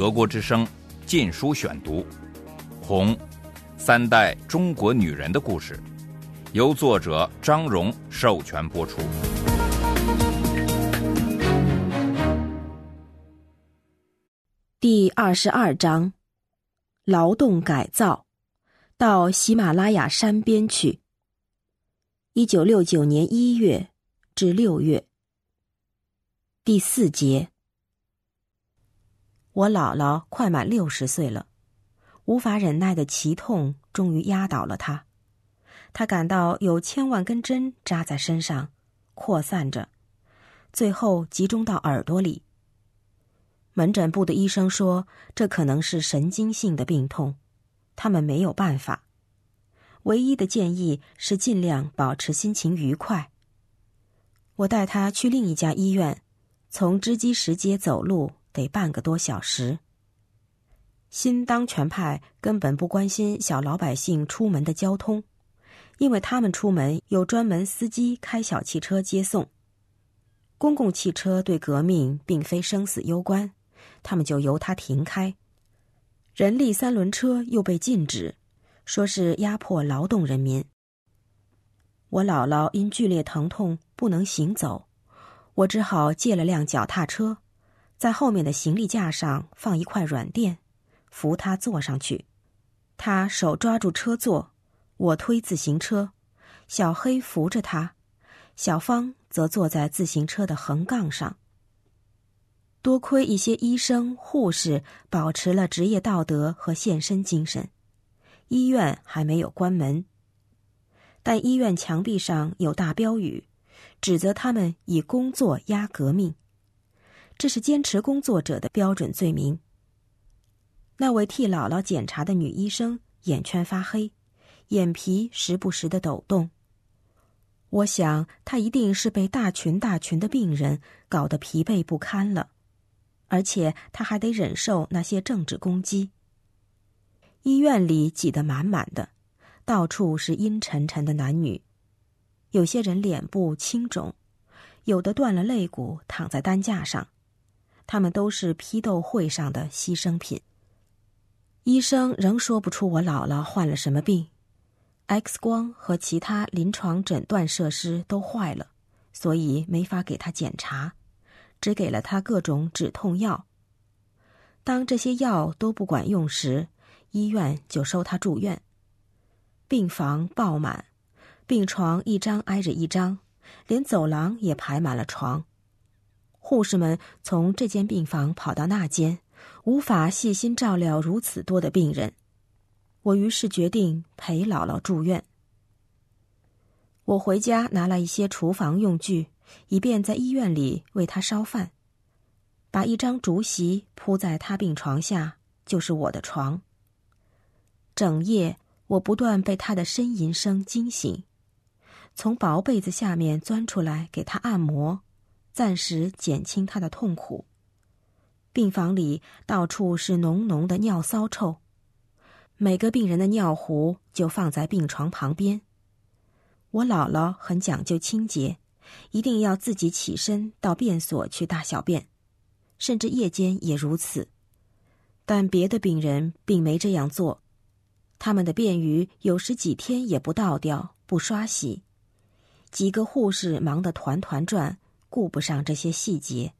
德国之声《禁书选读》，《红》，三代中国女人的故事，由作者张荣授权播出。第二十二章：劳动改造，到喜马拉雅山边去。一九六九年一月至六月。第四节。我姥姥快满六十岁了，无法忍耐的脐痛终于压倒了她。她感到有千万根针扎在身上，扩散着，最后集中到耳朵里。门诊部的医生说，这可能是神经性的病痛，他们没有办法。唯一的建议是尽量保持心情愉快。我带他去另一家医院。从织机石街走路得半个多小时。新当权派根本不关心小老百姓出门的交通，因为他们出门有专门司机开小汽车接送。公共汽车对革命并非生死攸关，他们就由它停开。人力三轮车又被禁止，说是压迫劳动人民。我姥姥因剧烈疼痛不能行走。我只好借了辆脚踏车，在后面的行李架上放一块软垫，扶他坐上去。他手抓住车座，我推自行车，小黑扶着他，小芳则坐在自行车的横杠上。多亏一些医生、护士保持了职业道德和献身精神，医院还没有关门，但医院墙壁上有大标语。指责他们以工作压革命，这是坚持工作者的标准罪名。那位替姥姥检查的女医生眼圈发黑，眼皮时不时的抖动。我想她一定是被大群大群的病人搞得疲惫不堪了，而且她还得忍受那些政治攻击。医院里挤得满满的，到处是阴沉沉的男女。有些人脸部青肿，有的断了肋骨，躺在担架上，他们都是批斗会上的牺牲品。医生仍说不出我姥姥患了什么病，X 光和其他临床诊断设施都坏了，所以没法给她检查，只给了她各种止痛药。当这些药都不管用时，医院就收她住院，病房爆满。病床一张挨着一张，连走廊也排满了床。护士们从这间病房跑到那间，无法细心照料如此多的病人。我于是决定陪姥姥住院。我回家拿了一些厨房用具，以便在医院里为她烧饭。把一张竹席铺在她病床下，就是我的床。整夜，我不断被她的呻吟声惊醒。从薄被子下面钻出来给他按摩，暂时减轻他的痛苦。病房里到处是浓浓的尿骚臭，每个病人的尿壶就放在病床旁边。我姥姥很讲究清洁，一定要自己起身到便所去大小便，甚至夜间也如此。但别的病人并没这样做，他们的便鱼有时几天也不倒掉，不刷洗。几个护士忙得团团转，顾不上这些细节。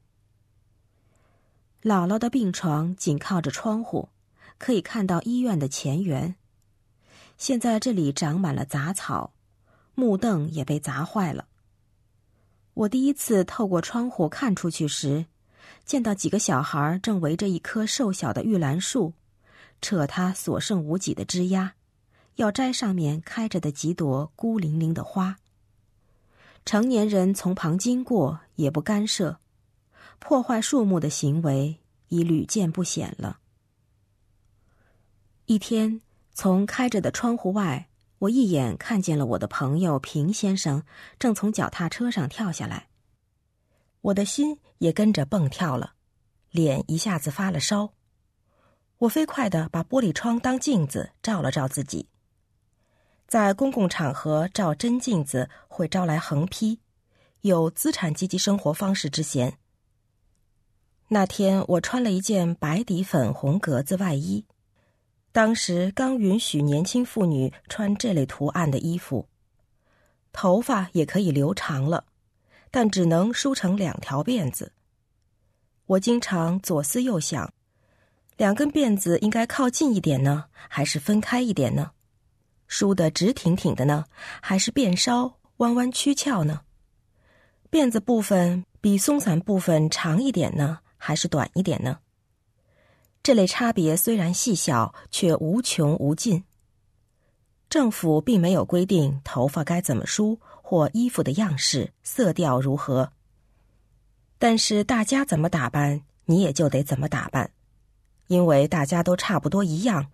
姥姥的病床紧靠着窗户，可以看到医院的前园。现在这里长满了杂草，木凳也被砸坏了。我第一次透过窗户看出去时，见到几个小孩正围着一棵瘦小的玉兰树，扯它所剩无几的枝丫，要摘上面开着的几朵孤零零的花。成年人从旁经过也不干涉，破坏树木的行为已屡见不鲜了。一天，从开着的窗户外，我一眼看见了我的朋友平先生正从脚踏车上跳下来，我的心也跟着蹦跳了，脸一下子发了烧。我飞快的把玻璃窗当镜子照了照自己。在公共场合照真镜子会招来横批，有资产阶级生活方式之嫌。那天我穿了一件白底粉红格子外衣，当时刚允许年轻妇女穿这类图案的衣服。头发也可以留长了，但只能梳成两条辫子。我经常左思右想，两根辫子应该靠近一点呢，还是分开一点呢？梳得直挺挺的呢，还是辫梢弯弯曲翘呢？辫子部分比松散部分长一点呢，还是短一点呢？这类差别虽然细小，却无穷无尽。政府并没有规定头发该怎么梳或衣服的样式、色调如何。但是大家怎么打扮，你也就得怎么打扮，因为大家都差不多一样。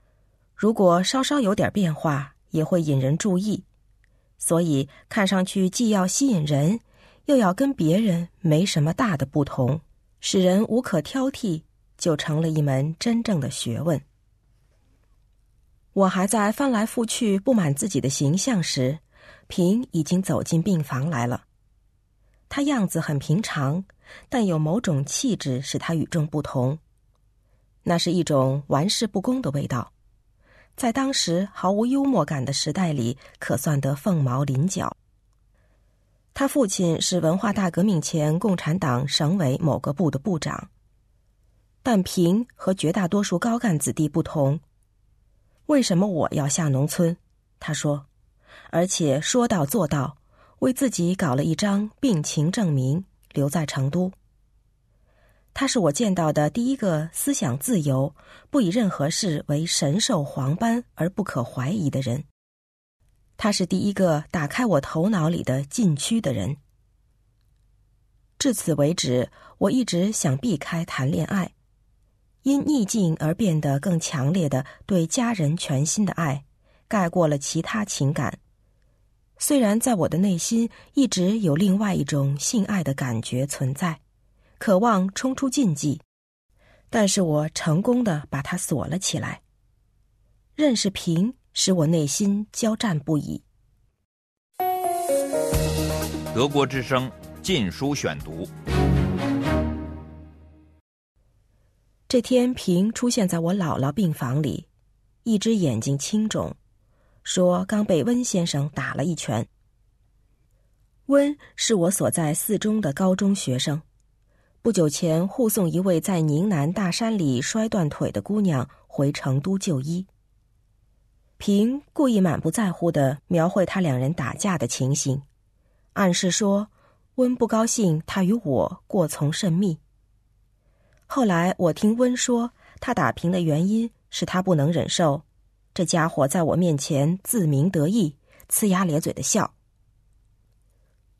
如果稍稍有点变化，也会引人注意。所以看上去既要吸引人，又要跟别人没什么大的不同，使人无可挑剔，就成了一门真正的学问。我还在翻来覆去不满自己的形象时，平已经走进病房来了。他样子很平常，但有某种气质使他与众不同。那是一种玩世不恭的味道，在当时毫无幽默感的时代里，可算得凤毛麟角。他父亲是文化大革命前共产党省委某个部的部长，但平和绝大多数高干子弟不同。为什么我要下农村？他说，而且说到做到，为自己搞了一张病情证明，留在成都。他是我见到的第一个思想自由、不以任何事为神兽黄斑而不可怀疑的人。他是第一个打开我头脑里的禁区的人。至此为止，我一直想避开谈恋爱。因逆境而变得更强烈的对家人全新的爱，盖过了其他情感。虽然在我的内心一直有另外一种性爱的感觉存在，渴望冲出禁忌，但是我成功的把它锁了起来。认识平使我内心交战不已。德国之声《禁书选读》。这天，平出现在我姥姥病房里，一只眼睛青肿，说刚被温先生打了一拳。温是我所在四中的高中学生，不久前护送一位在宁南大山里摔断腿的姑娘回成都就医。平故意满不在乎的描绘他两人打架的情形，暗示说温不高兴他与我过从甚密。后来我听温说，他打平的原因是他不能忍受这家伙在我面前自鸣得意、呲牙咧嘴的笑。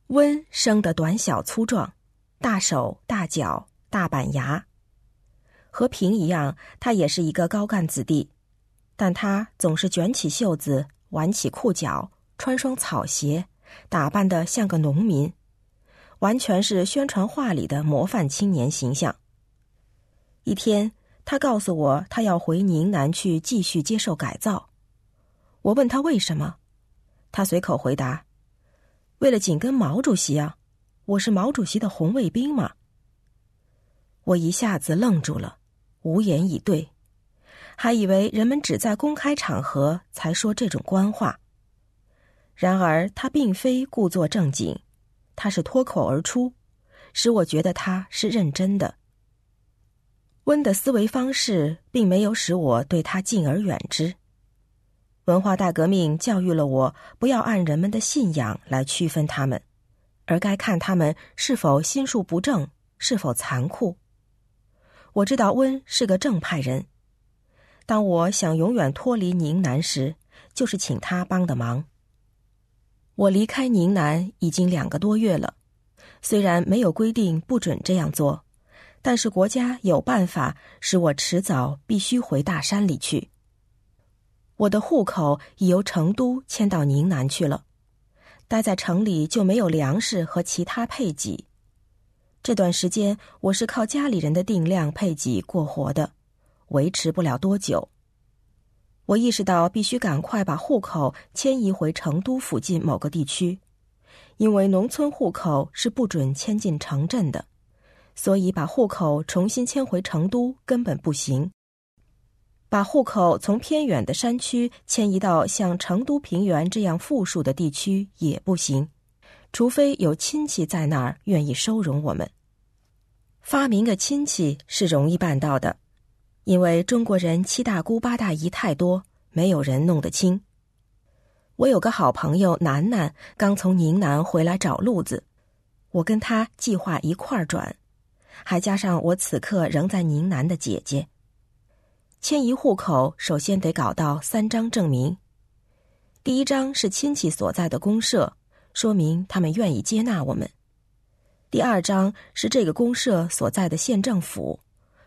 温生得短小粗壮，大手大脚大板牙，和平一样，他也是一个高干子弟，但他总是卷起袖子，挽起裤脚，穿双草鞋，打扮的像个农民，完全是宣传画里的模范青年形象。一天，他告诉我他要回宁南去继续接受改造。我问他为什么，他随口回答：“为了紧跟毛主席啊，我是毛主席的红卫兵嘛。”我一下子愣住了，无言以对，还以为人们只在公开场合才说这种官话。然而他并非故作正经，他是脱口而出，使我觉得他是认真的。温的思维方式并没有使我对他敬而远之。文化大革命教育了我，不要按人们的信仰来区分他们，而该看他们是否心术不正，是否残酷。我知道温是个正派人。当我想永远脱离宁南时，就是请他帮的忙。我离开宁南已经两个多月了，虽然没有规定不准这样做。但是国家有办法使我迟早必须回大山里去。我的户口已由成都迁到宁南去了，待在城里就没有粮食和其他配给。这段时间我是靠家里人的定量配给过活的，维持不了多久。我意识到必须赶快把户口迁移回成都附近某个地区，因为农村户口是不准迁进城镇的。所以把户口重新迁回成都根本不行。把户口从偏远的山区迁移到像成都平原这样富庶的地区也不行，除非有亲戚在那儿愿意收容我们。发明个亲戚是容易办到的，因为中国人七大姑八大姨太多，没有人弄得清。我有个好朋友楠楠，刚从宁南回来找路子，我跟他计划一块儿转，还加上我此刻仍在宁南的姐姐。迁移户口，首先得搞到三张证明。第一张是亲戚所在的公社，说明他们愿意接纳我们；第二张是这个公社所在的县政府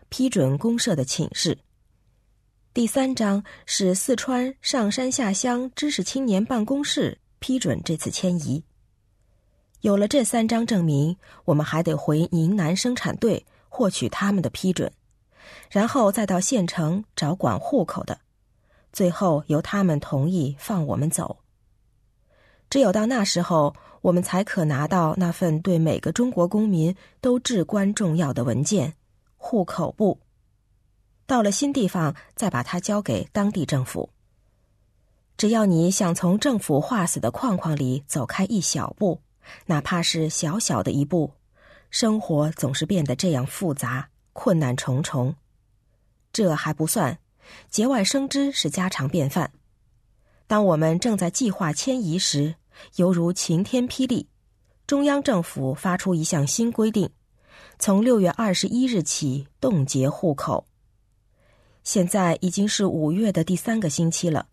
批准公社的请示；第三张是四川上山下乡知识青年办公室批准这次迁移。有了这三张证明，我们还得回宁南生产队获取他们的批准。然后再到县城找管户口的，最后由他们同意放我们走。只有到那时候，我们才可拿到那份对每个中国公民都至关重要的文件——户口簿。到了新地方，再把它交给当地政府。只要你想从政府画死的框框里走开一小步，哪怕是小小的一步，生活总是变得这样复杂。困难重重，这还不算，节外生枝是家常便饭。当我们正在计划迁移时，犹如晴天霹雳，中央政府发出一项新规定：从六月二十一日起冻结户口。现在已经是五月的第三个星期了，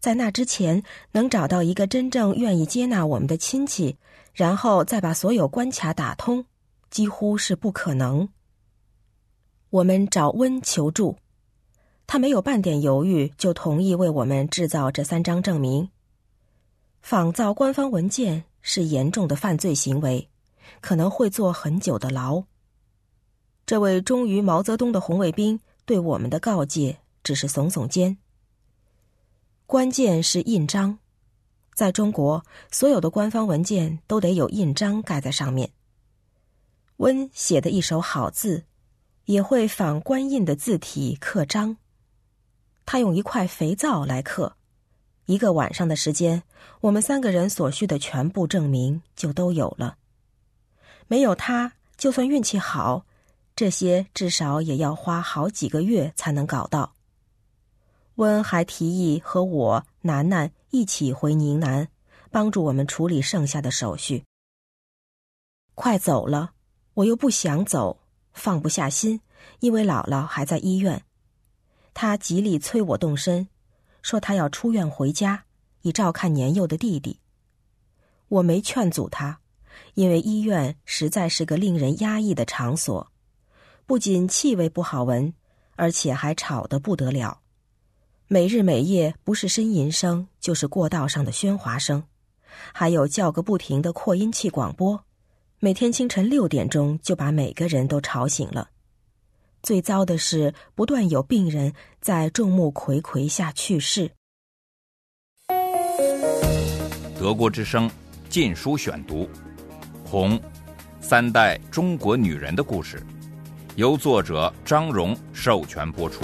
在那之前能找到一个真正愿意接纳我们的亲戚，然后再把所有关卡打通，几乎是不可能。我们找温求助，他没有半点犹豫，就同意为我们制造这三张证明。仿造官方文件是严重的犯罪行为，可能会坐很久的牢。这位忠于毛泽东的红卫兵对我们的告诫只是耸耸肩。关键是印章，在中国，所有的官方文件都得有印章盖在上面。温写的一手好字。也会仿官印的字体刻章，他用一块肥皂来刻，一个晚上的时间，我们三个人所需的全部证明就都有了。没有他，就算运气好，这些至少也要花好几个月才能搞到。温还提议和我楠楠一起回宁南，帮助我们处理剩下的手续。快走了，我又不想走。放不下心，因为姥姥还在医院，他极力催我动身，说他要出院回家，以照看年幼的弟弟。我没劝阻他，因为医院实在是个令人压抑的场所，不仅气味不好闻，而且还吵得不得了，每日每夜不是呻吟声，就是过道上的喧哗声，还有叫个不停的扩音器广播。每天清晨六点钟就把每个人都吵醒了。最糟的是，不断有病人在众目睽睽下去世。德国之声《禁书选读》，《红三代中国女人的故事》，由作者张荣授权播出。